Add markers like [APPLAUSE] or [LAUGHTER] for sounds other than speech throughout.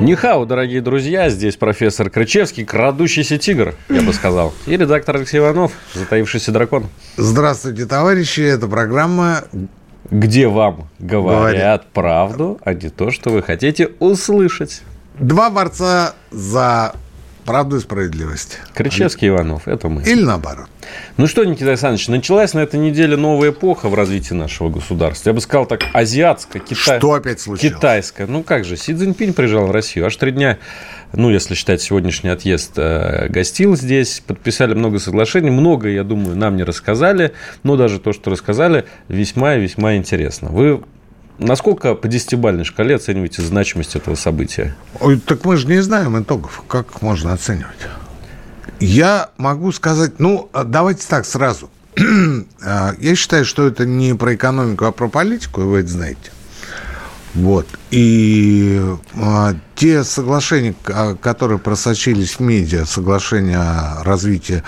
Нихау, дорогие друзья, здесь профессор Крычевский, крадущийся тигр, я бы сказал, и редактор Алексей Иванов, затаившийся дракон. Здравствуйте, товарищи, это программа где вам говорят, говорят правду, а не то, что вы хотите услышать. Два борца за правду и справедливость. Кричевский Они... Иванов, это мы. Или наоборот. Ну что, Никита Александрович, началась на этой неделе новая эпоха в развитии нашего государства. Я бы сказал так, азиатская, китай... Что опять случилось? Китайская. Ну как же, Си Цзиньпинь приезжал в Россию. Аж три дня, ну если считать сегодняшний отъезд, э, гостил здесь. Подписали много соглашений. Много, я думаю, нам не рассказали. Но даже то, что рассказали, весьма и весьма интересно. Вы Насколько по десятибалльной шкале оцениваете значимость этого события? Ой, так мы же не знаем итогов. Как можно оценивать? Я могу сказать, ну, давайте так сразу. [CLEARS THROAT] А, я считаю, что это не про экономику, а про политику, и вы это знаете. Вот. И а, те соглашения, а, которые просочились в медиа, соглашения о развитии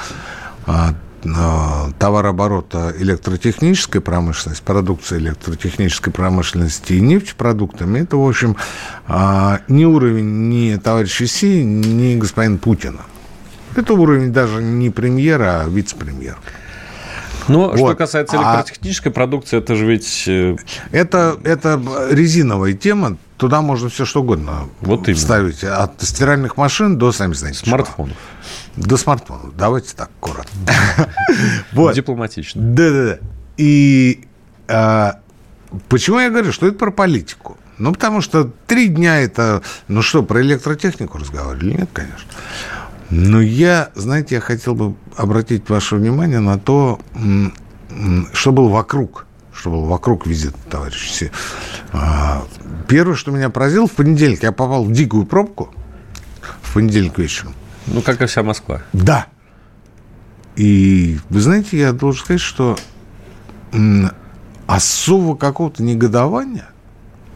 а, товарооборота электротехнической промышленности, продукции электротехнической промышленности и нефтепродуктами, это, в общем, а, не уровень ни товарища Си, ни господина Путина. Это уровень даже не премьера, а вице-премьера. Ну, вот. что касается а электротехнической а... продукции, это же ведь... Э, это, это резиновая тема, туда можно все что угодно вот вставить. От стиральных машин до, сами знаете, Смартфонов. Чего. До смартфона. Давайте так, коротко. [LAUGHS] Дипломатично. Да-да-да. И а, почему я говорю, что это про политику? Ну, потому что три дня это... Ну что, про электротехнику разговаривали? Нет, конечно. Но я, знаете, я хотел бы обратить ваше внимание на то, что было вокруг что было вокруг визита товарища а, Первое, что меня поразило, в понедельник я попал в дикую пробку, в понедельник вечером. Ну, как и вся Москва. Да. И вы знаете, я должен сказать, что особого какого-то негодования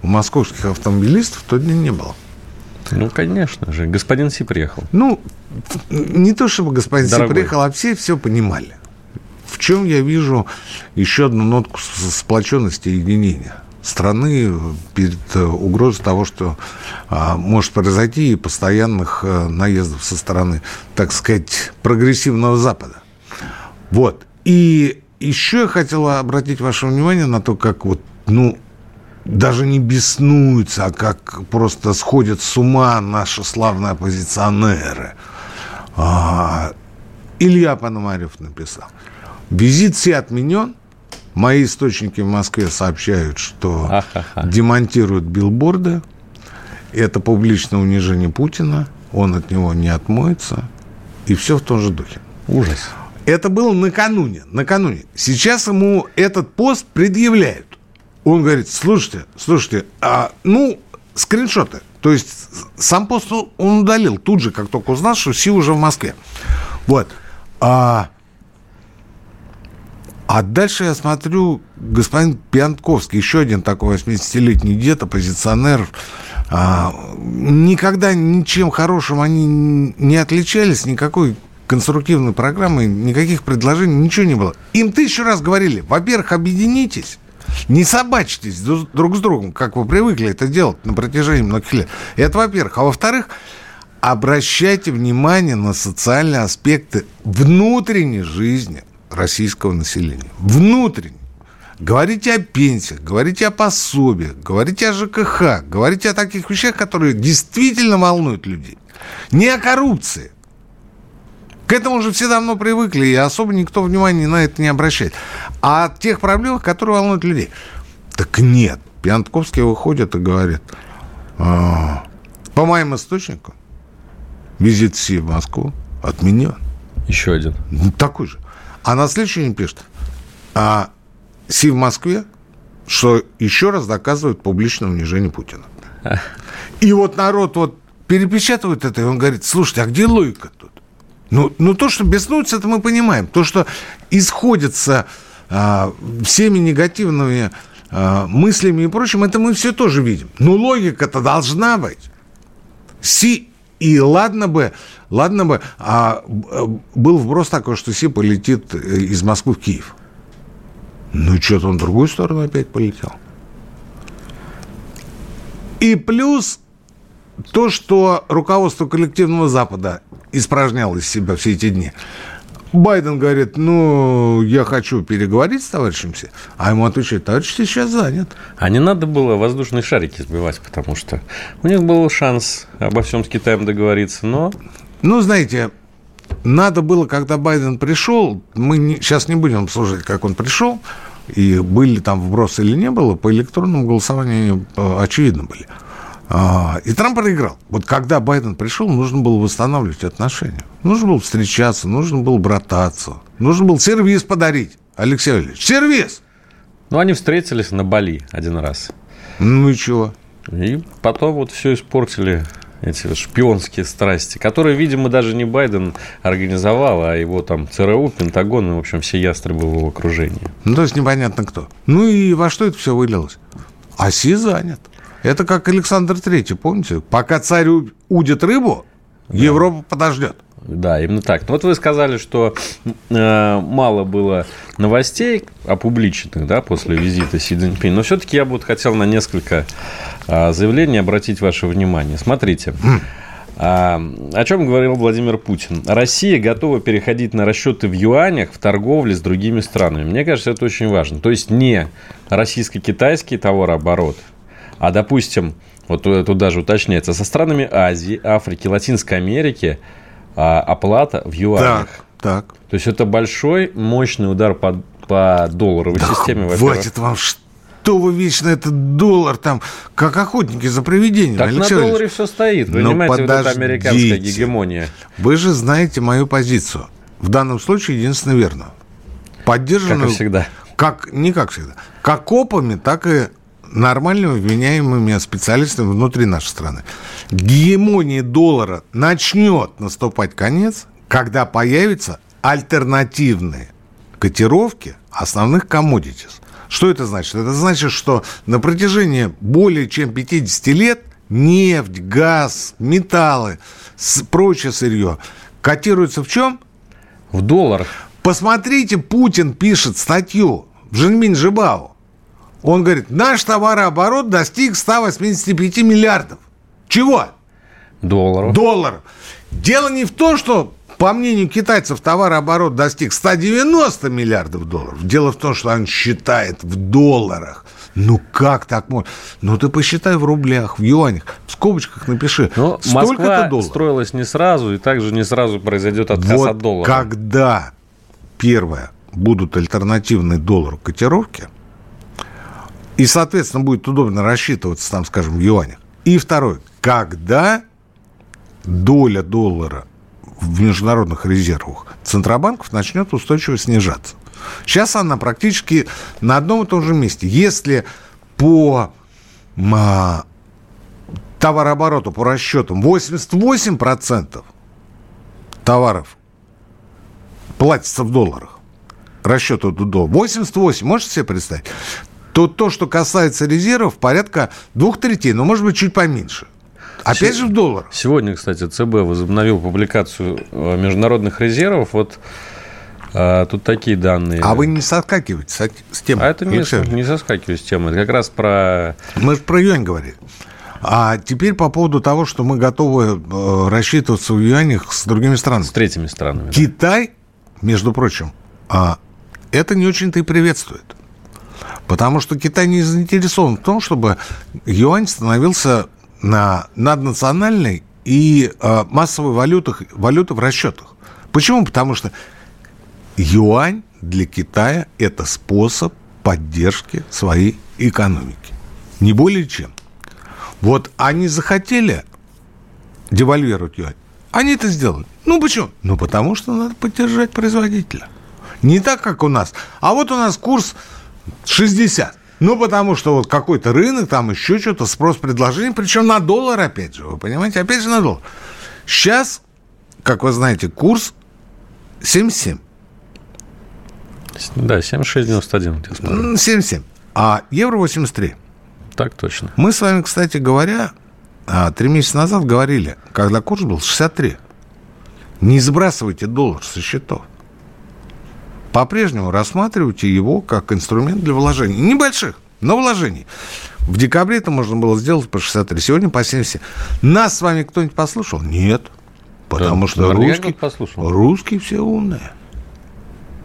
у московских автомобилистов в тот день не было. Ну, конечно же. Господин Си приехал. Ну, не то чтобы господин Дорогой. Си приехал, а все все понимали. В чем я вижу еще одну нотку сплоченности и единения? страны перед э, угрозой того, что а, может произойти, и постоянных а, наездов со стороны, так сказать, прогрессивного Запада. Вот. И еще я хотел обратить ваше внимание на то, как вот, ну, даже не беснуются, а как просто сходят с ума наши славные оппозиционеры. А, Илья Пономарев написал. Визит все отменен – Мои источники в Москве сообщают, что А-ха-ха. демонтируют билборды. Это публичное унижение Путина. Он от него не отмоется. И все в том же духе. Ужас. Это было накануне. Накануне. Сейчас ему этот пост предъявляют. Он говорит, слушайте, слушайте, а, ну, скриншоты. То есть сам пост он удалил тут же, как только узнал, что Си уже в Москве. Вот. А, а дальше я смотрю, господин Пьянковский, еще один такой 80-летний дед, оппозиционер, а, никогда ничем хорошим они не отличались, никакой конструктивной программы, никаких предложений, ничего не было. Им тысячу раз говорили, во-первых, объединитесь, не собачьтесь друг с другом, как вы привыкли это делать на протяжении многих лет. Это во-первых. А во-вторых, обращайте внимание на социальные аспекты внутренней жизни – российского населения. Внутренне. Говорите о пенсиях, говорите о пособиях, говорите о ЖКХ, говорите о таких вещах, которые действительно волнуют людей. Не о коррупции. К этому уже все давно привыкли, и особо никто внимания на это не обращает. А о тех проблемах, которые волнуют людей. Так нет. Пьянтковский выходит и говорит, а, по моим источникам, визит Си в Москву отменен. Еще один. Ну, такой же. А на следующий день пишет, а Си в Москве, что еще раз доказывает публичное унижение Путина. И вот народ вот перепечатывает это, и он говорит, слушайте, а где логика тут? Ну, ну то, что беснуется, это мы понимаем. То, что исходится а, всеми негативными а, мыслями и прочим, это мы все тоже видим. Но логика-то должна быть. Си и ладно бы, ладно бы, а был вброс такой, что Си полетит э, из Москвы в Киев. Ну, что-то он в другую сторону опять полетел. И плюс то, что руководство коллективного Запада испражняло из себя все эти дни. Байден говорит, ну, я хочу переговорить с товарищем Си. А ему отвечают, товарищ Си сейчас занят. А не надо было воздушные шарики сбивать, потому что у них был шанс обо всем с Китаем договориться, но... Ну, знаете, надо было, когда Байден пришел, мы не, сейчас не будем обсуждать, как он пришел, и были там вбросы или не было, по электронному голосованию э, очевидно были. А, и Трамп проиграл. Вот когда Байден пришел, нужно было восстанавливать отношения. Нужно было встречаться, нужно было брататься. Нужно был сервис подарить, Алексей Валерьевич. Сервис! Ну, они встретились на Бали один раз. Ну и чего? И потом вот все испортили эти шпионские страсти, которые, видимо, даже не Байден организовал, а его там ЦРУ, Пентагон, и, в общем, все ястребы в его окружении. Ну, то есть непонятно кто. Ну и во что это все вылилось? А Си занят. Это как Александр Третий, помните? Пока царь удит рыбу, да. Европа подождет. Да, именно так. Ну, вот вы сказали, что э, мало было новостей опубличенных да, после визита Си Цзиньпинь, но все-таки я бы вот хотел на несколько э, заявлений обратить ваше внимание. Смотрите. А, о чем говорил Владимир Путин? Россия готова переходить на расчеты в юанях в торговле с другими странами. Мне кажется, это очень важно. То есть не российско-китайский товарооборот, а, допустим, вот тут даже уточняется, со странами Азии, Африки, Латинской Америки а, оплата в юанях. Так, так. То есть это большой, мощный удар по, по долларовой да системе. Хватит вам что вы вечно этот доллар там, как охотники за привидением. Так Алексей на долларе все стоит. Вы понимаете, вот эта американская гегемония. Вы же знаете мою позицию. В данном случае единственно верно. Поддержанную... Как всегда. Как, не как всегда. Как копами, так и нормальными вменяемыми специалистами внутри нашей страны. Гегемонии доллара начнет наступать конец, когда появятся альтернативные котировки основных коммодитис. Что это значит? Это значит, что на протяжении более чем 50 лет нефть, газ, металлы, прочее сырье котируются в чем? В долларах. Посмотрите, Путин пишет статью в Женмин Жибау. Он говорит, наш товарооборот достиг 185 миллиардов. Чего? Долларов. Долларов. Дело не в том, что, по мнению китайцев, товарооборот достиг 190 миллиардов долларов. Дело в том, что он считает в долларах. Ну как так можно? Ну ты посчитай в рублях, в юанях, в скобочках напиши. Но Москва строилась не сразу, и также не сразу произойдет отказ вот от доллара. когда, первое, будут альтернативные доллару котировки – и, соответственно, будет удобно рассчитываться там, скажем, в юанях. И второй, когда доля доллара в международных резервах Центробанков начнет устойчиво снижаться. Сейчас она практически на одном и том же месте. Если по а, товарообороту, по расчетам, 88% товаров платится в долларах, расчету до 88, можете себе представить? То то, что касается резервов, порядка двух третей, но, может быть, чуть поменьше. Опять же в долларах. Сегодня, кстати, ЦБ возобновил публикацию э, международных резервов. Вот а, тут такие данные. А вы не соскакиваете с, с темой? А это не, не соскакиваю с темой. Это как раз про... Мы же про юань говорили. А теперь по поводу того, что мы готовы э, рассчитываться в юанях с другими странами. С третьими странами. Китай, да. между прочим, а, это не очень-то и приветствует. Потому что Китай не заинтересован в том, чтобы юань становился на наднациональной и э, массовой валютах, валюты в расчетах. Почему? Потому что юань для Китая – это способ поддержки своей экономики. Не более чем. Вот они захотели девальвировать юань. Они это сделали. Ну, почему? Ну, потому что надо поддержать производителя. Не так, как у нас. А вот у нас курс 60. Ну, потому что вот какой-то рынок, там еще что-то, спрос-предложение, причем на доллар, опять же, вы понимаете, опять же на доллар. Сейчас как вы знаете, курс 77. Да, 76,91. 77. А евро 83. Так точно. Мы с вами, кстати говоря, а, три месяца назад говорили, когда курс был 63. Не сбрасывайте доллар со счетов. По-прежнему рассматривайте его как инструмент для вложений. Небольших, но вложений. В декабре это можно было сделать по 63, сегодня по 70. Нас с вами кто-нибудь послушал? Нет. Потому да, что русские, русские все умные.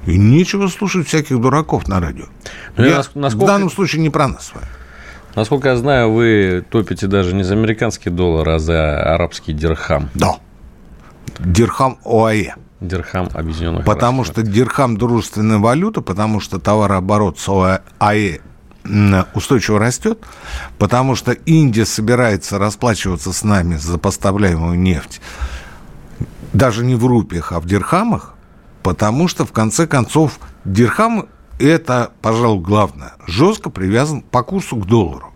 И нечего слушать всяких дураков на радио. Но ну, я, насколько... В данном случае не про нас с вами. Насколько я знаю, вы топите даже не за американский доллар, а за арабский дирхам. Да. Дирхам ОАЭ. Дирхам объединенных Потому что дирхам дружественная валюта, потому что товарооборот с ОАЭ устойчиво растет, потому что Индия собирается расплачиваться с нами за поставляемую нефть даже не в рупиях, а в дирхамах, потому что, в конце концов, дирхам – это, пожалуй, главное, жестко привязан по курсу к доллару.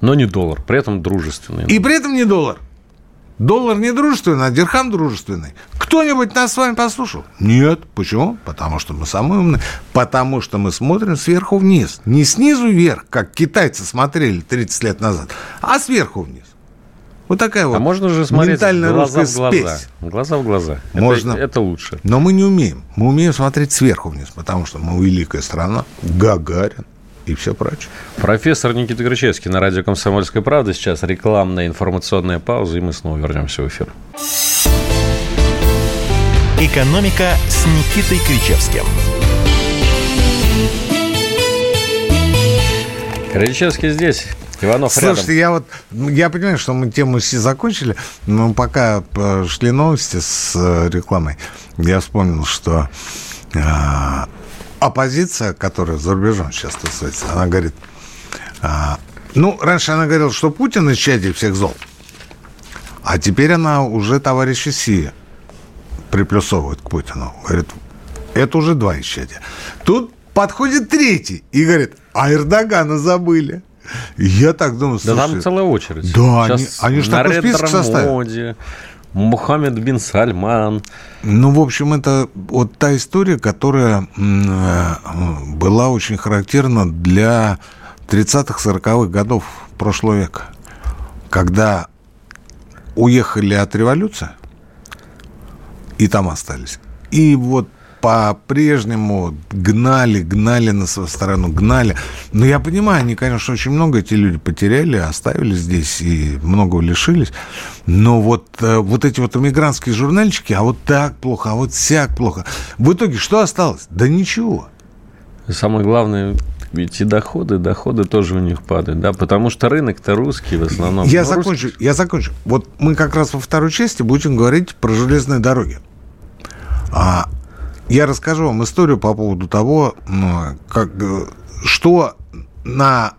Но не доллар, при этом дружественный. И при этом не доллар. Доллар не дружественный, а дирхам дружественный. Кто-нибудь нас с вами послушал? Нет. Почему? Потому что мы самые умные. Потому что мы смотрим сверху вниз. Не снизу вверх, как китайцы смотрели 30 лет назад, а сверху вниз. Вот такая вот. А можно же смотреть глаза в глаза. Спесь. Глаза в глаза. Можно. Это, это лучше. Но мы не умеем. Мы умеем смотреть сверху вниз, потому что мы великая страна. Гагарин и все прочее. Профессор Никита Крычевский на радио «Комсомольская правда». Сейчас рекламная информационная пауза, и мы снова вернемся в эфир. «Экономика» с Никитой Кричевским. Кричевский здесь. Иванов Слушайте, рядом. я вот, я понимаю, что мы тему все закончили, но пока э, шли новости с э, рекламой, я вспомнил, что э, оппозиция, которая за рубежом сейчас тусуется, она говорит, э, ну, раньше она говорила, что Путин исчадие всех зол, а теперь она уже товарища Си приплюсовывает к Путину. Говорит, это уже два исчадия. Тут подходит третий и говорит, а Эрдогана забыли. Я так думаю, слушай... Да там целая очередь. Да, Сейчас они, они же такой список составили. Мухаммед бин Сальман. Ну, в общем, это вот та история, которая э, была очень характерна для 30-х, 40-х годов прошлого века, когда уехали от революции и там остались. И вот по-прежнему гнали, гнали на свою сторону, гнали. Но я понимаю, они, конечно, очень много эти люди потеряли, оставили здесь и многого лишились. Но вот, э, вот эти вот эмигрантские журнальчики, а вот так плохо, а вот сяк плохо. В итоге что осталось? Да ничего. Самое главное, ведь и доходы, доходы тоже у них падают, да, потому что рынок-то русский в основном. Я ну, закончу, русский... я закончу. Вот мы как раз во второй части будем говорить про железные дороги. А я расскажу вам историю по поводу того, как, что на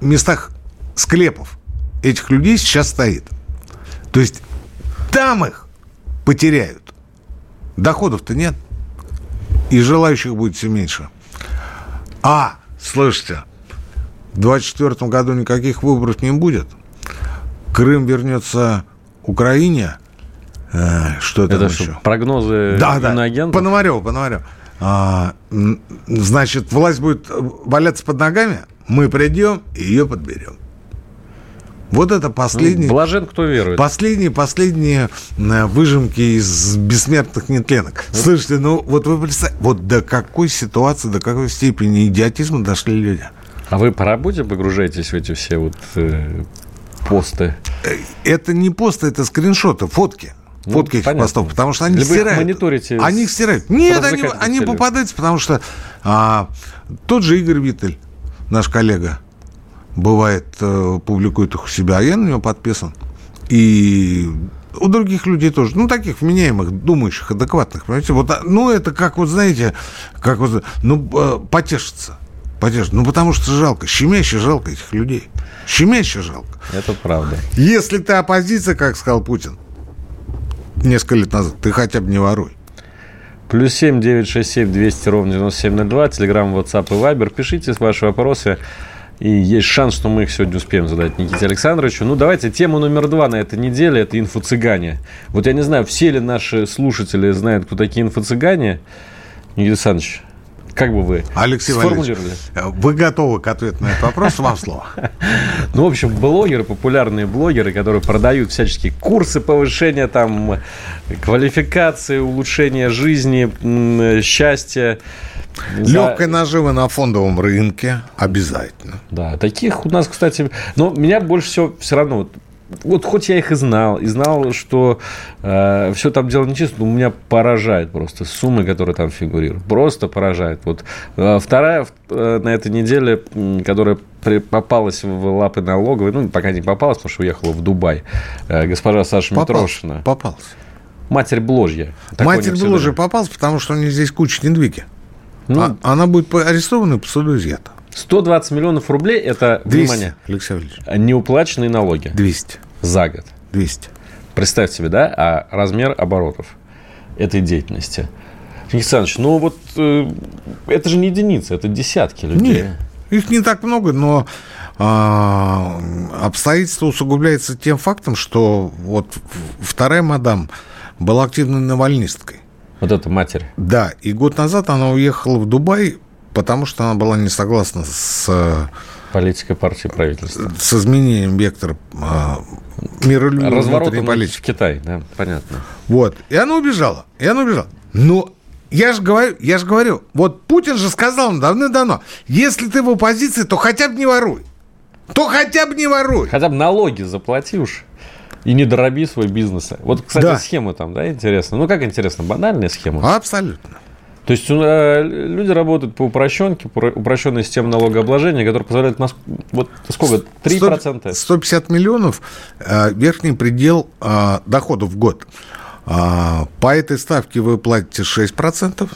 местах склепов этих людей сейчас стоит. То есть там их потеряют. Доходов-то нет. И желающих будет все меньше. А, слышите, в 2024 году никаких выборов не будет. Крым вернется Украине, Э, что это еще? Прогнозы да, да. Пономарев, Пономарев. А, значит, власть будет валяться под ногами, мы придем и ее подберем. Вот это последние... Ну, блажен, кто верует. Последние, последние э, выжимки из бессмертных нетленок. Вот. Слушайте, ну вот вы представьте, вот до какой ситуации, до какой степени идиотизма дошли люди. А вы по работе погружаетесь в эти все вот э, посты? Э, это не посты, это скриншоты, фотки. Ну, фотки этих понятно. постов, потому что они Либо стирают. мониторите. Они их стирают. Нет, они, они попадаются, потому что а, тот же Игорь Виттель, наш коллега, бывает, э, публикует их у себя, а я на него подписан. И у других людей тоже, ну, таких вменяемых, думающих, адекватных, понимаете, вот, а, ну, это как, вот, знаете, как вот, ну, э, потешиться, потешиться, ну, потому что жалко, щемяще жалко этих людей, щемяще жалко. Это правда. Если ты оппозиция, как сказал Путин, несколько лет назад. Ты хотя бы не воруй. Плюс семь девять шесть семь двести ровно девяносто семь ноль два. Телеграмм, WhatsApp и Viber. Пишите ваши вопросы. И есть шанс, что мы их сегодня успеем задать Никите Александровичу. Ну, давайте тему номер два на этой неделе – это инфо-цыгане. Вот я не знаю, все ли наши слушатели знают, кто такие инфо-цыгане. Никита Александрович, как бы вы Алексей сформулировали? вы готовы к ответу на этот вопрос? Вам слово. [LAUGHS] Ну, в общем, блогеры, популярные блогеры, которые продают всяческие курсы повышения там квалификации, улучшения жизни, счастья. Легкой наживы на фондовом рынке обязательно. Да, таких у нас, кстати... Но меня больше всего все равно вот хоть я их и знал, и знал, что э, все там дело нечисто, но меня поражает просто суммы, которые там фигурируют. Просто поражает. Вот э, вторая э, на этой неделе, которая при, попалась в лапы налоговой, ну, пока не попалась, потому что уехала в Дубай, э, госпожа Саша Попал, Митрошина. Попалась. Матерь Бложья. Матерь Бложья попалась, потому что у нее здесь куча недвиги. Ну, а, она будет арестована и по суду изъята. 120 миллионов рублей – это, 200, внимание, Алексей Валерьевич. неуплаченные налоги. 200. За год. 200. Представьте себе, да, а размер оборотов этой деятельности. Александрович, ну вот э, это же не единицы, это десятки людей. Нет, их не так много, но а, обстоятельство усугубляется тем фактом, что вот вторая мадам была активной навальнисткой. Вот эта матерь. Да, и год назад она уехала в Дубай потому что она была не согласна с... Политикой партии правительства. С изменением вектора э, миролюбивой внутренней политики. в Китай, да, понятно. Вот. И она убежала. И она убежала. Но я же говорю, я же говорю, вот Путин же сказал давно-давно, если ты в оппозиции, то хотя бы не воруй. То хотя бы не воруй. Хотя бы налоги заплати уж. И не дороби свой бизнес. Вот, кстати, да. схема там, да, интересно. Ну, как интересно, банальная схема. Абсолютно. То есть э, люди работают по упрощенке, по упрощенной системе налогообложения, которая позволяет нас... Вот сколько? 3%? 100, 150 миллионов э, верхний предел э, доходов в год. По этой ставке вы платите 6%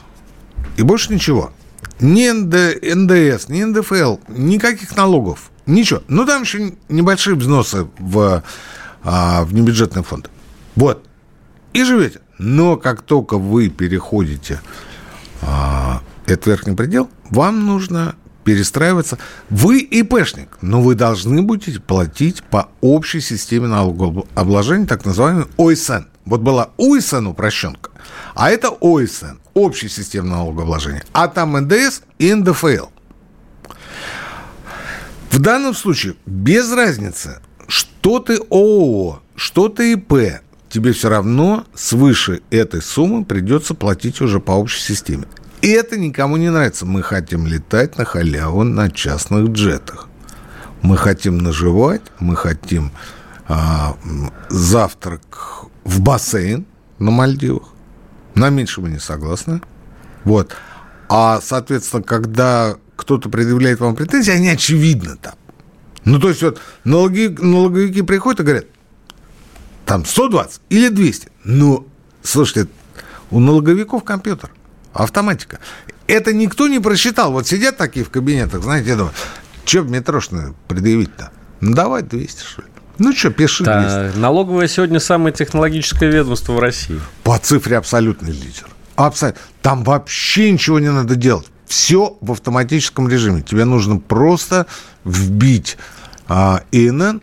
и больше ничего. Ни НД, НДС, ни НДФЛ, никаких налогов, ничего. Ну, там еще небольшие взносы в, в небюджетный фонд. Вот. И живете. Но как только вы переходите а, этот верхний предел, вам нужно перестраиваться. Вы ИПшник, но вы должны будете платить по общей системе налогообложения, так называемый ОСН. Вот была УСН упрощенка, а это ОСН, общая система налогообложения. А там НДС и НДФЛ. В данном случае без разницы, что ты ООО, что ты ИП, тебе все равно свыше этой суммы придется платить уже по общей системе. И это никому не нравится. Мы хотим летать на халяву на частных джетах. Мы хотим наживать, мы хотим а, завтрак в бассейн на Мальдивах. На меньше мы не согласны. Вот. А, соответственно, когда кто-то предъявляет вам претензии, они очевидны там. Ну, то есть вот налоги, налоговики приходят и говорят, там 120 или 200. Ну, слушайте, у налоговиков компьютер, автоматика. Это никто не просчитал. Вот сидят такие в кабинетах, знаете, я думаю, что метрошно предъявить-то? Ну, давай 200, что ли. Ну что, пиши да, 200. Налоговое сегодня самое технологическое ведомство в России. По цифре абсолютный лидер. Абсолютно. Там вообще ничего не надо делать. Все в автоматическом режиме. Тебе нужно просто вбить а, ИНН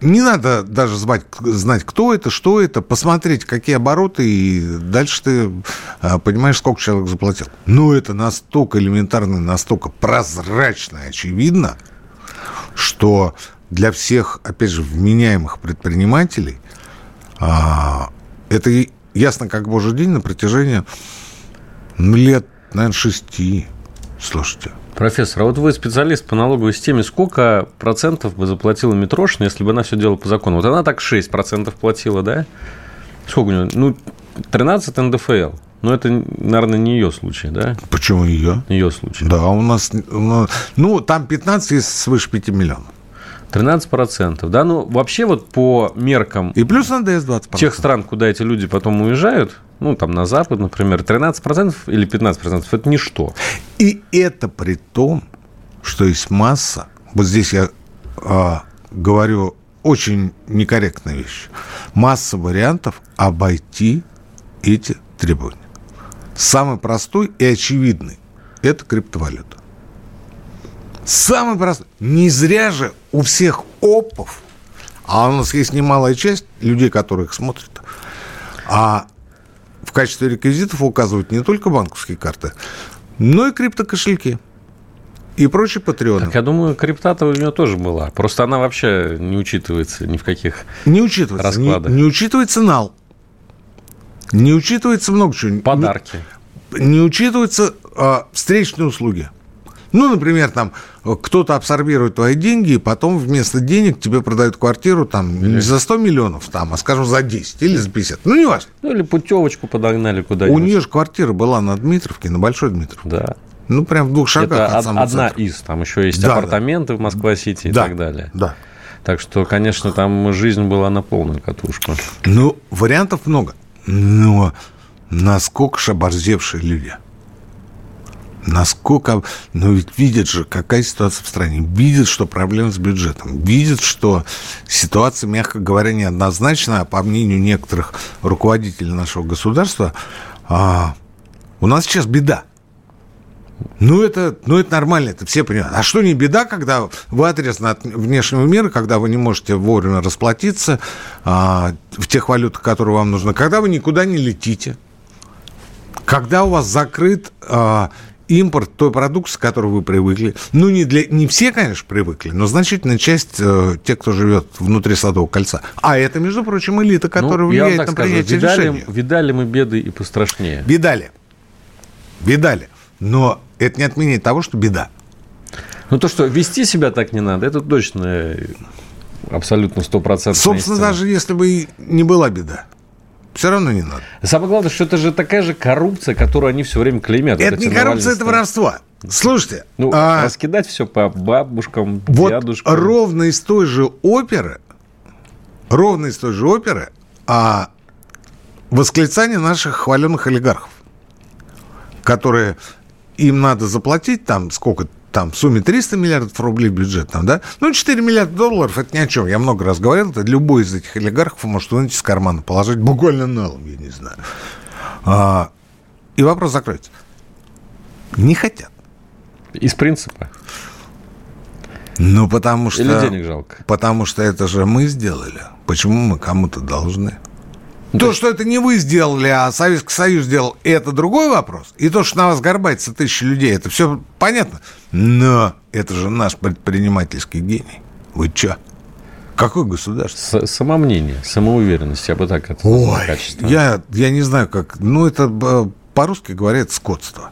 не надо даже знать, знать, кто это, что это, посмотреть, какие обороты, и дальше ты а, понимаешь, сколько человек заплатил. Но это настолько элементарно, настолько прозрачно и очевидно, что для всех, опять же, вменяемых предпринимателей а, это ясно как божий день на протяжении лет, наверное, шести. Слушайте, Профессор, а вот вы специалист по налоговой системе. Сколько процентов бы заплатила Митрошина, если бы она все делала по закону? Вот она так 6 процентов платила, да? Сколько у нее? Ну, 13 НДФЛ. Но это, наверное, не ее случай, да? Почему ее? Ее случай. Да, у нас... Ну, там 15 из свыше 5 миллионов. 13%, да? Ну, вообще вот по меркам... И плюс НДС 20%. Тех стран, куда эти люди потом уезжают, ну, там, на Запад, например, 13% или 15% – это ничто. И это при том, что есть масса, вот здесь я а, говорю очень некорректная вещь, масса вариантов обойти эти требования. Самый простой и очевидный – это криптовалюта. Самый простой. Не зря же у всех опов, а у нас есть немалая часть людей, которые их смотрят, а в качестве реквизитов указывают не только банковские карты, но и криптокошельки и прочие патреоны. Так я думаю, крипта-то у нее тоже была. Просто она вообще не учитывается ни в каких не учитывается, раскладах. Не, не учитывается нал. Не учитывается много чего. Подарки. Не, не учитываются а, встречные услуги. Ну, например, там кто-то абсорбирует твои деньги, и потом вместо денег тебе продают квартиру там или... не за 100 миллионов, там, а, скажем, за 10 или за 50. Ну, не важно. Ну, или путевочку подогнали куда-нибудь. У нее же квартира была на Дмитровке, на Большой Дмитровке. Да. Ну, прям в двух шагах Это от одна центра. из. Там еще есть да, апартаменты да. в Москва-Сити и да, так далее. Да. Так что, конечно, там жизнь была на полную катушку. Ну, вариантов много. Но насколько же оборзевшие люди. Насколько... Ну, ведь видят же, какая ситуация в стране. Видят, что проблемы с бюджетом. Видят, что ситуация, мягко говоря, неоднозначна. А по мнению некоторых руководителей нашего государства, а, у нас сейчас беда. Ну это, ну, это нормально, это все понимают. А что не беда, когда вы отрезаны от внешнего мира, когда вы не можете вовремя расплатиться а, в тех валютах, которые вам нужны, когда вы никуда не летите, когда у вас закрыт а, импорт той продукции, к которой вы привыкли. Ну, не, для, не все, конечно, привыкли, но значительная часть э, тех, кто живет внутри Садового кольца. А это, между прочим, элита, которая ну, влияет на скажу, принятие видали, решений. Видали мы беды и пострашнее. Видали. Видали. Но это не отменяет того, что беда. Ну, то, что вести себя так не надо, это точно абсолютно стопроцентно. Собственно, истина. даже если бы не была беда. Все равно не надо. Самое главное, что это же такая же коррупция, которую они все время клеймят. Это не коррупция, это воровство. Слушайте. Ну, а... раскидать все по бабушкам, вот дядушкам. ровно из той же оперы, ровно из той же оперы, а восклицание наших хваленных олигархов, которые им надо заплатить там сколько там в сумме 300 миллиардов рублей бюджет, там, да? Ну, 4 миллиарда долларов, это ни о чем. Я много раз говорил, это любой из этих олигархов может вынуть из кармана, положить буквально налом, я не знаю. А, и вопрос закроется. Не хотят. Из принципа. Ну, потому что... Или денег жалко. Потому что это же мы сделали. Почему мы кому-то должны? То, что это не вы сделали, а Советский Союз сделал, это другой вопрос. И то, что на вас горбатится тысячи людей, это все понятно. Но это же наш предпринимательский гений. Вы что? Какое государство? С самомнение, самоуверенность, я бы так это Ой, качество. Я, я не знаю, как... Ну, это по-русски говорят скотство.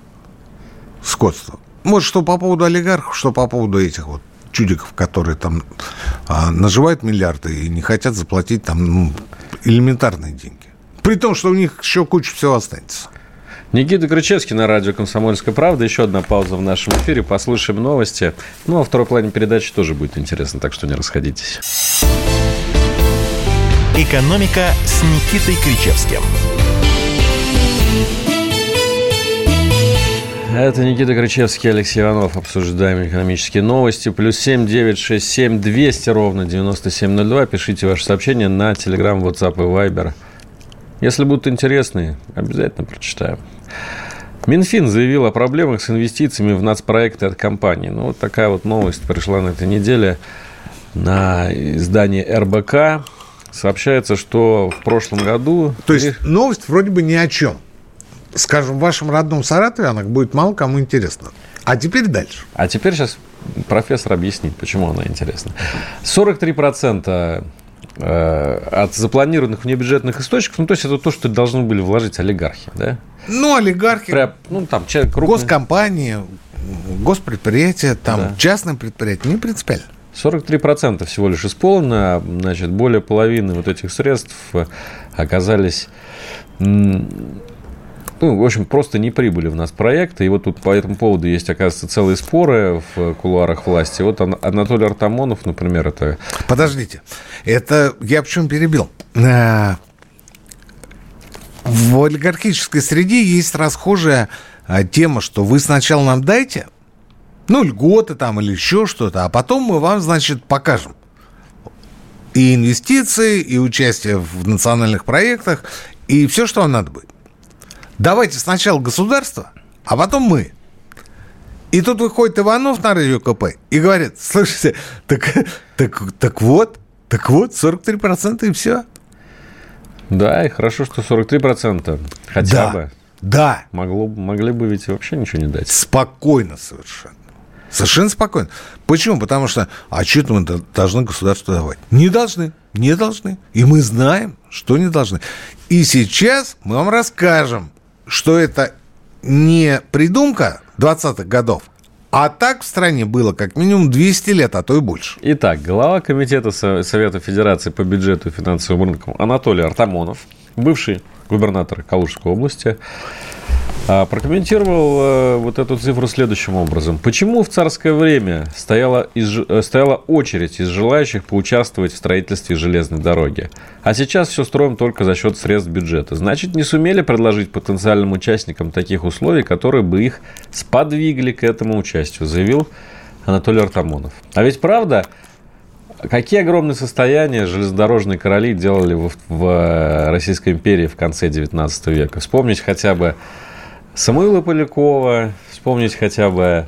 Скотство. Может, что по поводу олигархов, что по поводу этих вот чудиков, которые там а, наживают миллиарды и не хотят заплатить там ну, элементарные деньги. При том, что у них еще куча всего останется. Никита Крычевский на радио «Комсомольская правда». Еще одна пауза в нашем эфире. Послушаем новости. Ну, а второй плане передачи тоже будет интересно, так что не расходитесь. «Экономика» с Никитой Кричевским. Это Никита Крычевский, Алексей Иванов. Обсуждаем экономические новости. Плюс семь девять шесть семь двести ровно девяносто семь ноль два. Пишите ваши сообщения на Telegram, WhatsApp и Viber. Если будут интересные, обязательно прочитаем. Минфин заявил о проблемах с инвестициями в нацпроекты от компании. Ну, вот такая вот новость пришла на этой неделе на издание РБК. Сообщается, что в прошлом году... То есть новость вроде бы ни о чем скажем, в вашем родном Саратове она будет мало кому интересна. А теперь дальше. А теперь сейчас профессор объяснит, почему она интересна. 43% э, от запланированных внебюджетных источников, ну, то есть это то, что должны были вложить олигархи, да? Ну, олигархи, Прям, ну, там, человек крупный. госкомпании, госпредприятия, там, да. частные предприятия, не принципиально. 43% всего лишь исполнено, значит, более половины вот этих средств оказались ну, в общем, просто не прибыли в нас проекты. И вот тут по этому поводу есть, оказывается, целые споры в кулуарах власти. Вот Анатолий Артамонов, например, это... Подождите. Это я почему перебил? Э, в олигархической среде есть расхожая э, тема, что вы сначала нам дайте, ну, льготы там или еще что-то, а потом мы вам, значит, покажем. И инвестиции, и участие в национальных проектах, и все, что вам надо будет. Давайте сначала государство, а потом мы. И тут выходит Иванов на радио КП и говорит, слушайте, так, так, так вот, так вот, 43% и все. Да, и хорошо, что 43%. Хотя да, бы. Да. Могло, могли бы ведь вообще ничего не дать. Спокойно совершенно. Совершенно спокойно. Почему? Потому что, а что мы должны государству давать? Не должны. Не должны. И мы знаем, что не должны. И сейчас мы вам расскажем, что это не придумка 20-х годов, а так в стране было как минимум 200 лет, а то и больше. Итак, глава Комитета Совета Федерации по бюджету и финансовым рынкам Анатолий Артамонов, бывший губернатор Калужской области, прокомментировал э, вот эту цифру следующим образом. Почему в царское время стояла, из, э, стояла очередь из желающих поучаствовать в строительстве железной дороги? А сейчас все строим только за счет средств бюджета. Значит, не сумели предложить потенциальным участникам таких условий, которые бы их сподвигли к этому участию, заявил Анатолий Артамонов. А ведь правда, Какие огромные состояния железнодорожные короли делали в, в э, Российской империи в конце XIX века? Вспомнить хотя бы Самуила Полякова, вспомнить хотя бы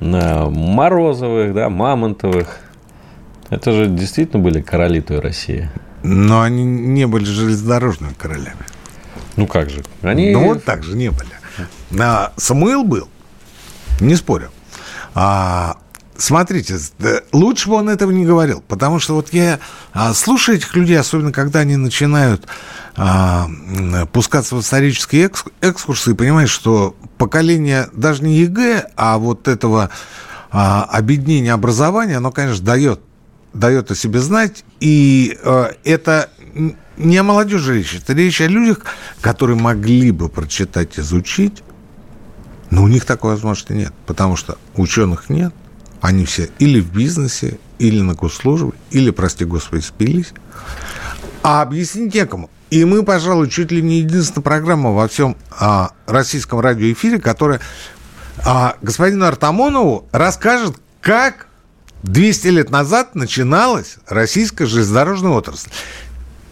э, Морозовых, да, Мамонтовых. Это же действительно были короли той России. Но они не были железнодорожными королями. Ну как же? Они... Ну вот так же не были. А Самуил был, не спорю. А, смотрите, лучше бы он этого не говорил, потому что вот я а, слушаю этих людей, особенно когда они начинают а, пускаться в исторические экскурсы и понимать, что поколение даже не ЕГЭ, а вот этого а, объединения образования, оно, конечно, дает, дает о себе знать, и это не о молодежи речь, это речь о людях, которые могли бы прочитать, изучить, но у них такой возможности нет, потому что ученых нет, они все или в бизнесе, или на госслужбе, или, прости господи, спились. А объяснить некому. И мы, пожалуй, чуть ли не единственная программа во всем а, российском радиоэфире, которая а, господину Артамонову расскажет, как 200 лет назад начиналась российская железнодорожная отрасль.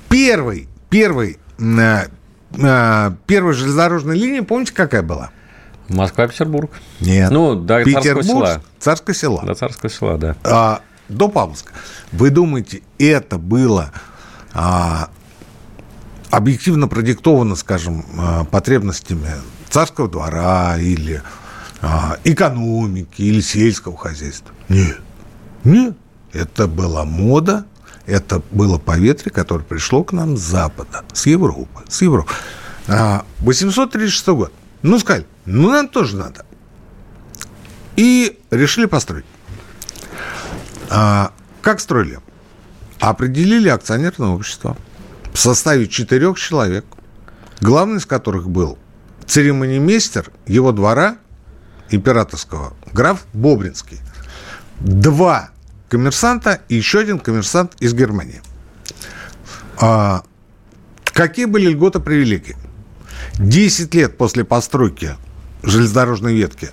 Первый, первый, а, а, первая железнодорожная линия, помните, какая была? Москва-Петербург. Нет. Ну, до Петербург, Царского села. Царское село. До Царского села, да. А, до Павловска. Вы думаете, это было а, объективно продиктовано, скажем, а, потребностями царского двора или а, экономики или сельского хозяйства. Нет. Нет. Это была мода, это было поветрие, которое пришло к нам с Запада, с Европы. С Европы. 836 а, год. Ну, сказали, ну, нам тоже надо. И решили построить. А, как строили? Определили акционерное общество – в составе четырех человек, главный из которых был церемонимейстер его двора императорского, граф Бобринский. Два коммерсанта и еще один коммерсант из Германии. А, какие были льготы привилегии? Десять лет после постройки железнодорожной ветки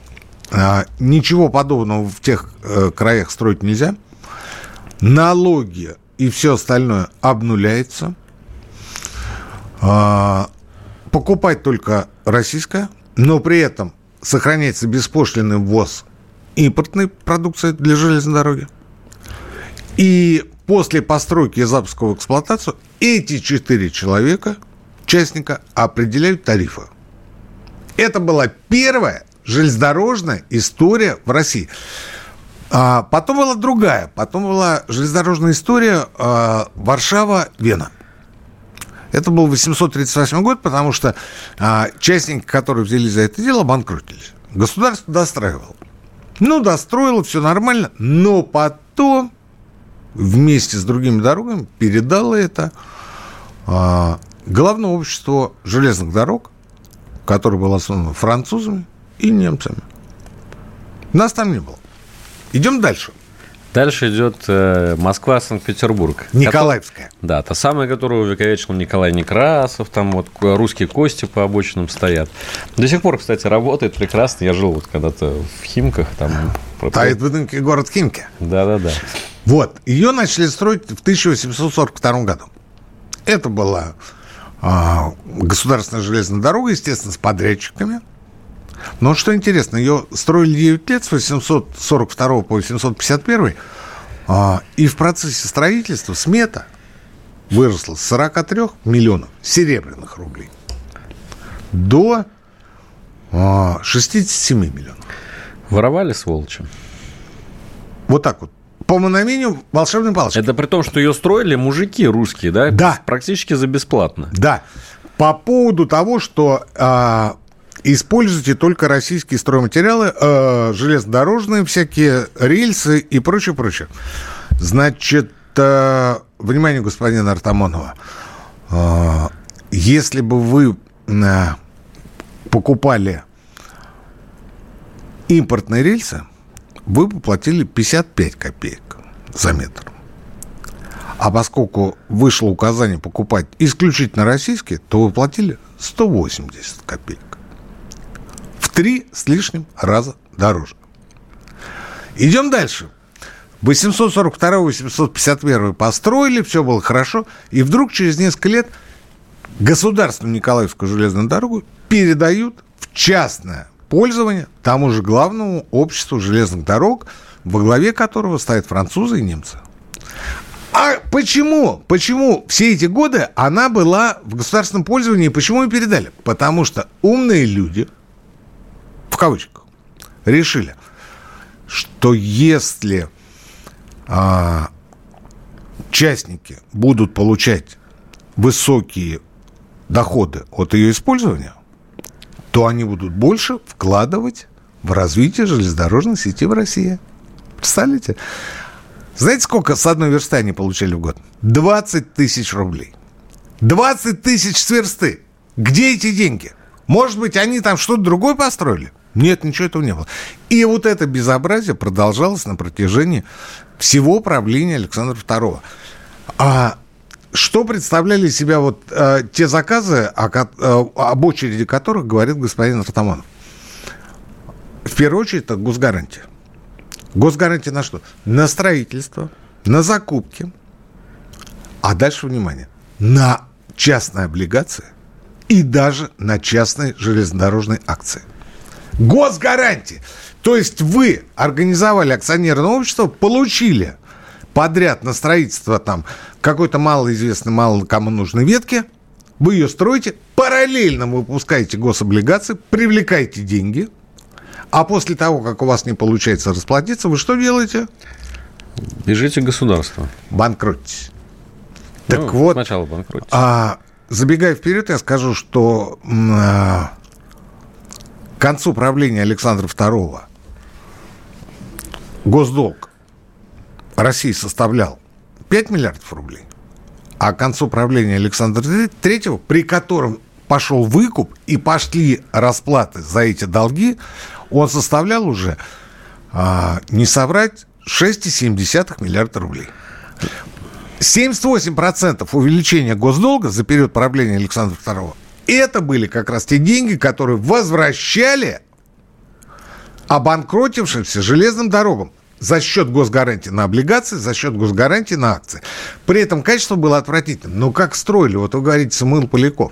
а, ничего подобного в тех а, краях строить нельзя. Налоги и все остальное обнуляется – а, покупать только российское, но при этом сохраняется беспошлинный ввоз импортной продукции для железной дороги. И после постройки и запуска в эксплуатацию эти четыре человека, участника, определяют тарифы. Это была первая железнодорожная история в России. А потом была другая. Потом была железнодорожная история а, Варшава-Вена. Это был 838 год, потому что а, частники, которые взялись за это дело, банкротились. Государство достраивало. Ну, достроило, все нормально, но потом вместе с другими дорогами передало это а, Главное общество железных дорог, которое было основано французами и немцами. Нас там не было. Идем дальше. Дальше идет э, Москва-Санкт-Петербург. Николаевская. Который, да, та самая, которую увековечил Николай Некрасов, там вот русские кости по обочинам стоят. До сих пор, кстати, работает прекрасно. Я жил вот когда-то в Химках. Там... Стоит выдумки город Химки. Да-да-да. Вот. Ее начали строить в 1842 году. Это была а, государственная железная дорога, естественно, с подрядчиками. Но что интересно, ее строили 9 лет с 842 по 851, а, и в процессе строительства смета выросла с 43 миллионов серебряных рублей до 67 а, миллионов. Воровали сволочи? Вот так вот. По мановению волшебной палочки. Это при том, что ее строили мужики русские, да? Да. Практически за бесплатно. Да. По поводу того, что а, используйте только российские стройматериалы, а, железнодорожные всякие рельсы и прочее, прочее. Значит, а, внимание господина Артамонова. А, если бы вы а, покупали импортные рельсы, вы бы платили 55 копеек за метр. А поскольку вышло указание покупать исключительно российские, то вы платили 180 копеек. В три с лишним раза дороже. Идем дальше. 842-851 построили, все было хорошо, и вдруг через несколько лет государственную Николаевскую железную дорогу передают в частное пользование тому же главному обществу железных дорог, во главе которого стоят французы и немцы. А почему? Почему все эти годы она была в государственном пользовании? Почему ее передали? Потому что умные люди, в кавычках, решили, что если а, частники будут получать высокие доходы от ее использования, то они будут больше вкладывать в развитие железнодорожной сети в России. Представляете? Знаете, сколько с одной версты они получали в год? 20 тысяч рублей. 20 тысяч с версты. Где эти деньги? Может быть, они там что-то другое построили? Нет, ничего этого не было. И вот это безобразие продолжалось на протяжении всего правления Александра II. А что представляли себя вот э, те заказы, о, э, об очереди которых говорит господин Артаманов? В первую очередь, это госгарантия. Госгарантия на что? На строительство, на закупки. А дальше, внимание, на частные облигации и даже на частные железнодорожные акции. Госгарантии. То есть вы организовали акционерное общество, получили подряд на строительство там какой-то малоизвестной, мало кому нужной ветки, вы ее строите, параллельно выпускаете гособлигации, привлекаете деньги, а после того, как у вас не получается расплатиться, вы что делаете? Бежите государство. Банкротитесь. Ну, так вот, сначала банкротитесь. А, забегая вперед, я скажу, что а, к концу правления Александра II госдолг России составлял 5 миллиардов рублей, а к концу правления Александра III, при котором пошел выкуп и пошли расплаты за эти долги, он составлял уже, а, не соврать, 6,7 миллиарда рублей. 78% увеличения госдолга за период правления Александра II это были как раз те деньги, которые возвращали обанкротившимся железным дорогам за счет госгарантии на облигации, за счет госгарантии на акции. При этом качество было отвратительным. Но как строили? Вот вы говорите, Самуил Поляков.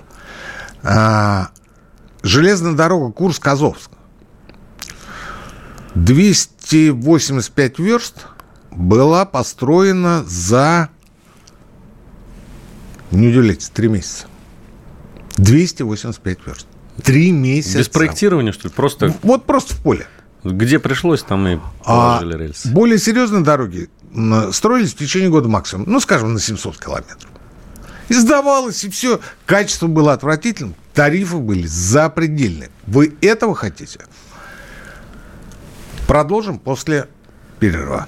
А, железная дорога Курск-Азовск. 285 верст была построена за, не удивляйтесь, три месяца. 285 верст. Три месяца. Без проектирования, что ли? Просто... Вот просто в поле. Где пришлось, там и а положили а рельсы. Более серьезные дороги строились в течение года максимум. Ну, скажем, на 700 километров. И сдавалось, и все. Качество было отвратительным, тарифы были запредельные. Вы этого хотите? Продолжим после перерыва.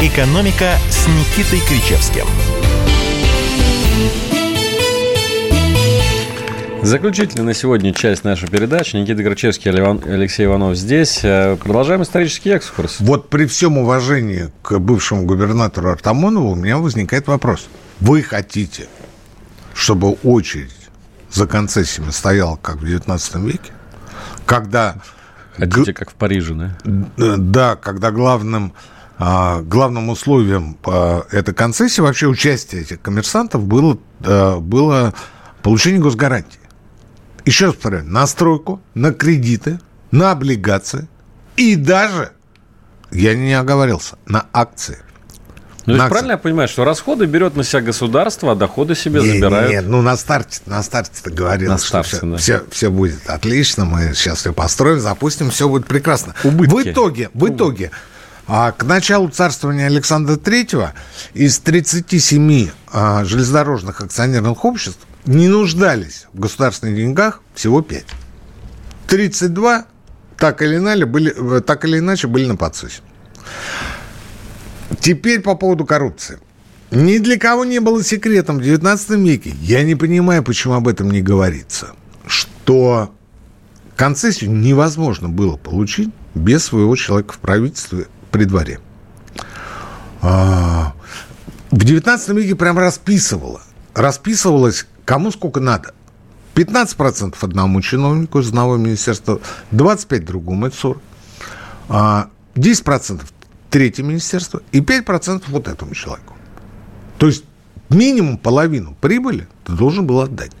«Экономика» с Никитой Кричевским – Заключительная на сегодня часть нашей передачи. Никита Грачевский, Алексей Иванов здесь. Э, продолжаем исторический экскурс. Вот при всем уважении к бывшему губернатору Артамонову у меня возникает вопрос. Вы хотите, чтобы очередь за концессиями стояла, как в 19 веке? Когда... Хотите, как в Париже, да? Да, когда главным а, главным условием а, этой концессии, вообще участия этих коммерсантов было, было получение госгарантии. Еще раз повторяю, на стройку, на кредиты, на облигации и даже, я не оговорился, на акции. Ну, то правильно я понимаю, что расходы берет на себя государство, а доходы себе не, забирают? Нет, ну на старте, на старте ты говорил, на что старте, все, да. все, все будет отлично, мы сейчас все построим, запустим, все будет прекрасно. Убытки. В итоге, в итоге, а к началу царствования Александра Третьего из 37 а, железнодорожных акционерных обществ не нуждались в государственных деньгах всего 5. 32 так или иначе были, так или иначе были на подсосе. Теперь по поводу коррупции. Ни для кого не было секретом в 19 веке. Я не понимаю, почему об этом не говорится. Что концессию невозможно было получить без своего человека в правительстве при дворе. А, в 19 веке прям расписывало. Расписывалось, кому сколько надо. 15% одному чиновнику из одного министерства, 25% другому, это 40. 10% третье министерство и 5% вот этому человеку. То есть минимум половину прибыли ты должен был отдать.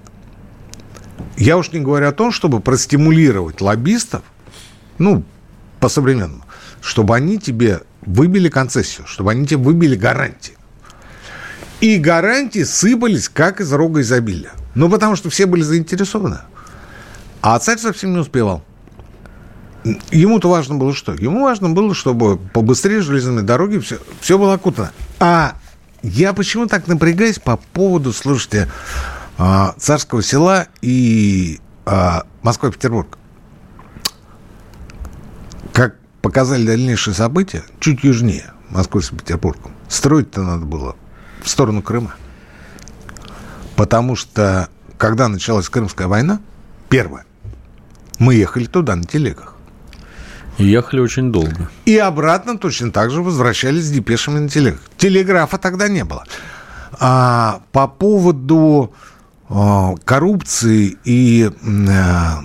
Я уж не говорю о том, чтобы простимулировать лоббистов, ну, по-современному, чтобы они тебе выбили концессию, чтобы они тебе выбили гарантии. И гарантии сыпались, как из рога изобилия. Ну, потому что все были заинтересованы. А царь совсем не успевал. Ему-то важно было что? Ему важно было, чтобы побыстрее железными дороги все, все было окутано. А я почему так напрягаюсь по поводу, слушайте, а, царского села и а, Москва-Петербург. Как показали дальнейшие события, чуть южнее Москвы с Петербургом, строить-то надо было в сторону Крыма. Потому что, когда началась Крымская война, первая, мы ехали туда на телегах. И ехали очень долго. И обратно точно так же возвращались с депешами на телегах. Телеграфа тогда не было. А, по поводу а, коррупции и а,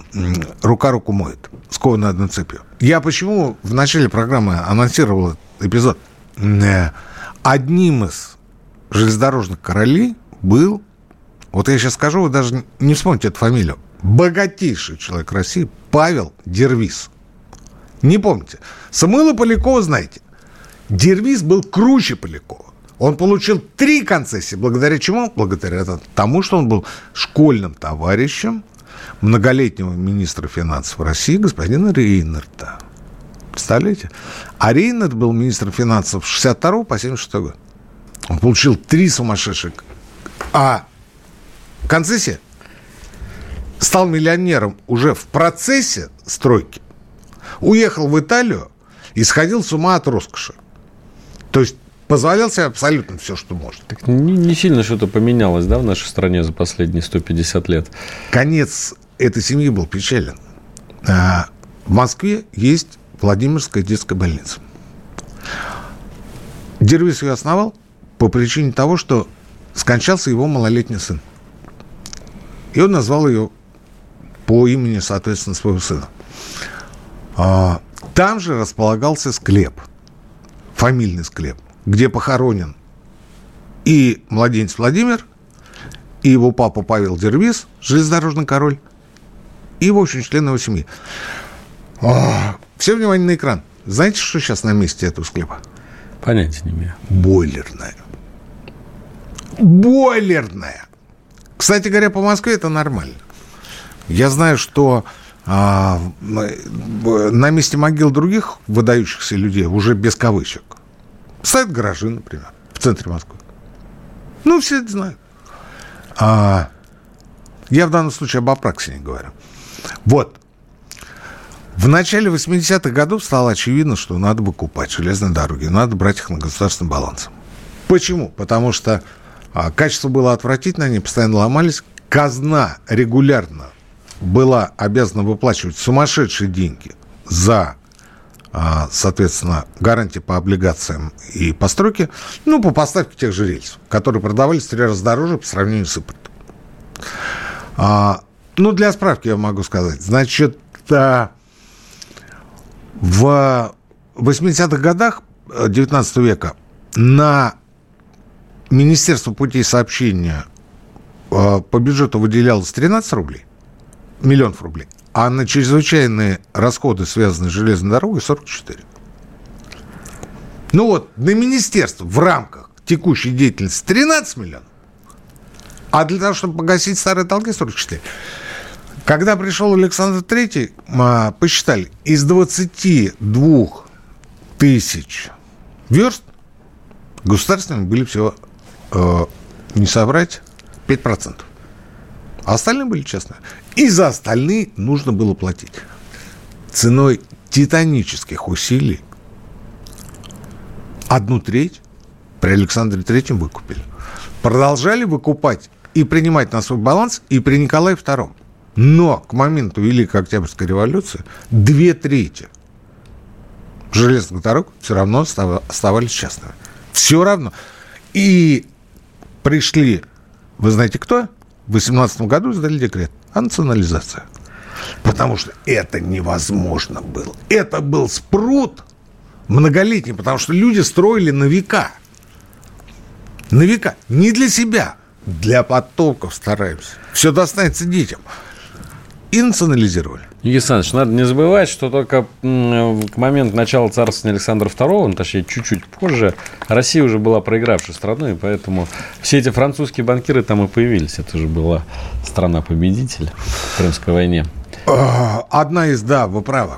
рука руку моет, скована одной цепью. Я почему в начале программы анонсировал эпизод? Э, одним из железнодорожных королей был, вот я сейчас скажу, вы даже не вспомните эту фамилию, богатейший человек России Павел Дервис – не помните. Самуила Полякова знаете. Дервис был круче Полякова. Он получил три концессии. Благодаря чему? Благодаря тому, что он был школьным товарищем многолетнего министра финансов России господина Рейнарда. Представляете? А Рейнард был министром финансов с 62 по 76 год. Он получил три сумасшедших. А концессия стал миллионером уже в процессе стройки уехал в Италию и сходил с ума от роскоши. То есть позволял себе абсолютно все, что может. Так не, не сильно что-то поменялось, да, в нашей стране за последние 150 лет? Конец этой семьи был печален. А, в Москве есть Владимирская детская больница. Дервис ее основал по причине того, что скончался его малолетний сын. И он назвал ее по имени, соответственно, своего сына. А, там же располагался склеп, фамильный склеп, где похоронен и младенец Владимир, и его папа Павел Дервис, железнодорожный король, и, в общем, члены его семьи. А, все внимание на экран. Знаете, что сейчас на месте этого склепа? Понятия не имею. Бойлерная. Бойлерная. Кстати говоря, по Москве это нормально. Я знаю, что а, на месте могил других выдающихся людей, уже без кавычек, стоят гаражи, например, в центре Москвы. Ну, все это знают. А, я в данном случае об Апраксине говорю. Вот. В начале 80-х годов стало очевидно, что надо выкупать железные дороги, надо брать их на государственный баланс. Почему? Потому что качество было отвратительное, они постоянно ломались, казна регулярно была обязана выплачивать сумасшедшие деньги за, а, соответственно, гарантии по облигациям и постройке, ну, по поставке тех же рельсов, которые продавались в три раза дороже по сравнению с импортом. А, ну, для справки я могу сказать. Значит, в 80-х годах 19 века на Министерство путей сообщения а, по бюджету выделялось 13 рублей, миллионов рублей, а на чрезвычайные расходы, связанные с железной дорогой, 44. Ну вот, на министерство в рамках текущей деятельности 13 миллионов, а для того, чтобы погасить старые долги, 44. Когда пришел Александр Третий, а, посчитали, из 22 тысяч верст государственными были всего, э, не соврать, 5%. А остальные были частные. И за остальные нужно было платить. Ценой титанических усилий одну треть при Александре Третьем выкупили. Продолжали выкупать и принимать на свой баланс и при Николае Втором. Но к моменту Великой Октябрьской революции две трети железных дорог все равно оставались частными. Все равно. И пришли, вы знаете кто? В 18 году издали декрет о национализации. Потому что это невозможно было. Это был спрут многолетний, потому что люди строили на века. На века. Не для себя, для потоков стараемся. Все достанется детям и национализировали. Александрович, надо не забывать, что только к моменту начала царствования Александра II, ну, точнее, чуть-чуть позже, Россия уже была проигравшей страной, и поэтому все эти французские банкиры там и появились. Это же была страна-победитель в Крымской войне. А, одна из, да, вы правы.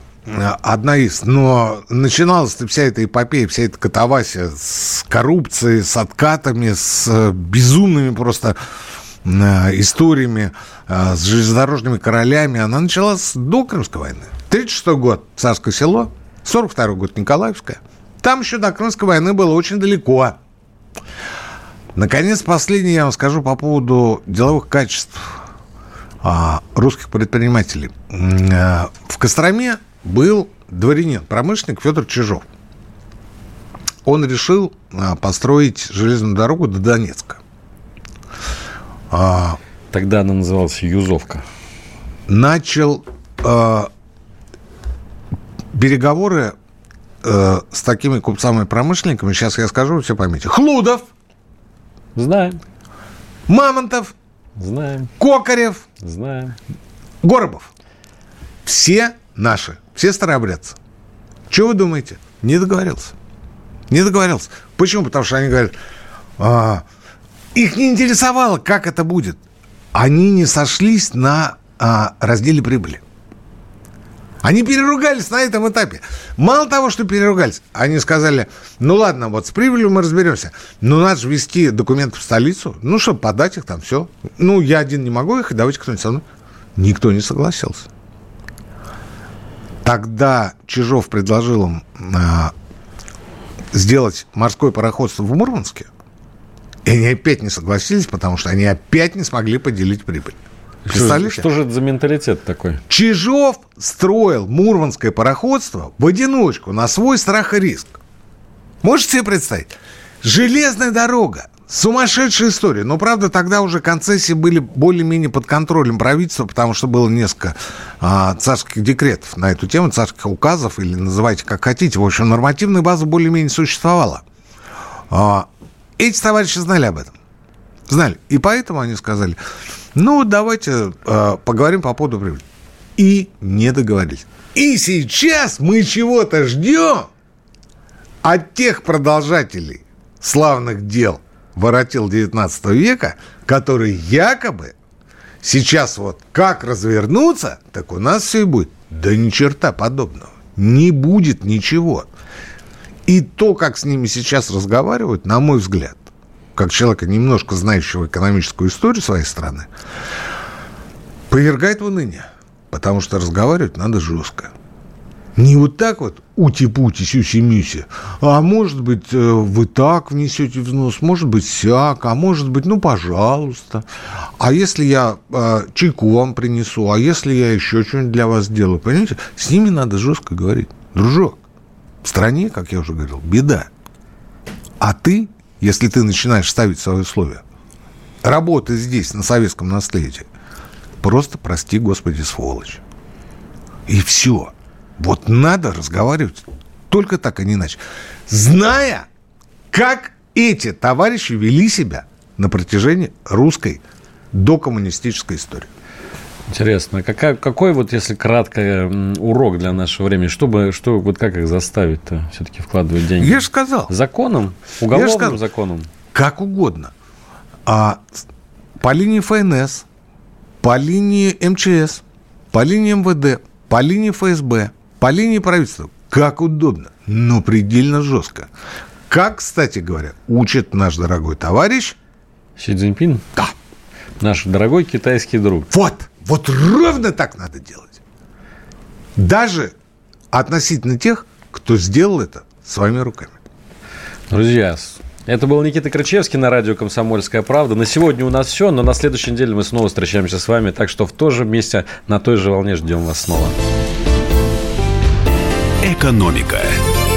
Одна из. Но начиналась вся эта эпопея, вся эта катавасия с коррупцией, с откатами, с безумными просто историями а, с железнодорожными королями, она началась до Крымской войны. 36 год Царское село, 42 год Николаевская. Там еще до Крымской войны было очень далеко. Наконец, последнее я вам скажу по поводу деловых качеств а, русских предпринимателей. А, в Костроме был дворянин, промышленник Федор Чижов. Он решил построить железную дорогу до Донецка. А, Тогда она называлась Юзовка. Начал э, переговоры э, с такими купцами-промышленниками, сейчас я скажу, все поймете. Хлудов. Знаем. Мамонтов. Знаем. Кокарев. Знаем. Горобов. Все наши, все старообрядцы. Что вы думаете? Не договорился. Не договорился. Почему? Потому что они говорят, а, их не интересовало, как это будет. Они не сошлись на а, разделе прибыли. Они переругались на этом этапе. Мало того, что переругались, они сказали, ну ладно, вот с прибылью мы разберемся, но надо же вести документы в столицу, ну, чтобы подать их там, все. Ну, я один не могу их, давайте кто-нибудь со мной. Никто не согласился. Тогда Чижов предложил им а, сделать морское пароходство в Мурманске – и они опять не согласились, потому что они опять не смогли поделить прибыль. Что, что же это за менталитет такой? Чижов строил мурманское пароходство в одиночку, на свой страх и риск. Можете себе представить? Железная дорога. Сумасшедшая история. Но, правда, тогда уже концессии были более-менее под контролем правительства, потому что было несколько а, царских декретов на эту тему, царских указов, или называйте как хотите. В общем, нормативная база более-менее существовала. А, эти товарищи знали об этом. Знали. И поэтому они сказали, ну, давайте э, поговорим по поводу прибыли. И не договорились. И сейчас мы чего-то ждем от тех продолжателей славных дел воротил 19 века, которые якобы сейчас вот как развернуться, так у нас все и будет. Да ни черта подобного. Не будет ничего. И то, как с ними сейчас разговаривают, на мой взгляд, как человека, немножко знающего экономическую историю своей страны, повергает в уныние. Потому что разговаривать надо жестко. Не вот так вот ути-пути, сюси-мюси, а может быть, э, вы так внесете взнос, может быть, сяк, а может быть, ну, пожалуйста. А если я э, чайку вам принесу, а если я еще что-нибудь для вас сделаю, понимаете? С ними надо жестко говорить. Дружок, в стране, как я уже говорил, беда. А ты, если ты начинаешь ставить свои условия, работай здесь, на советском наследии, просто прости, Господи, сволочь. И все. Вот надо разговаривать только так, а не иначе. Зная, как эти товарищи вели себя на протяжении русской докоммунистической истории. Интересно, какая, какой вот, если кратко, урок для нашего времени? Что, бы, что вот как их заставить-то все-таки вкладывать деньги? Я же сказал. Законом? Уголовным сказал, законом? Как угодно. А по линии ФНС, по линии МЧС, по линии МВД, по линии ФСБ, по линии правительства. Как удобно, но предельно жестко. Как, кстати говоря, учит наш дорогой товарищ... Си Цзиньпин? Да. Наш дорогой китайский друг. Вот, вот ровно так надо делать. Даже относительно тех, кто сделал это своими руками. Друзья, это был Никита Крычевский на радио «Комсомольская правда». На сегодня у нас все, но на следующей неделе мы снова встречаемся с вами. Так что в то же месте, на той же волне ждем вас снова. Экономика.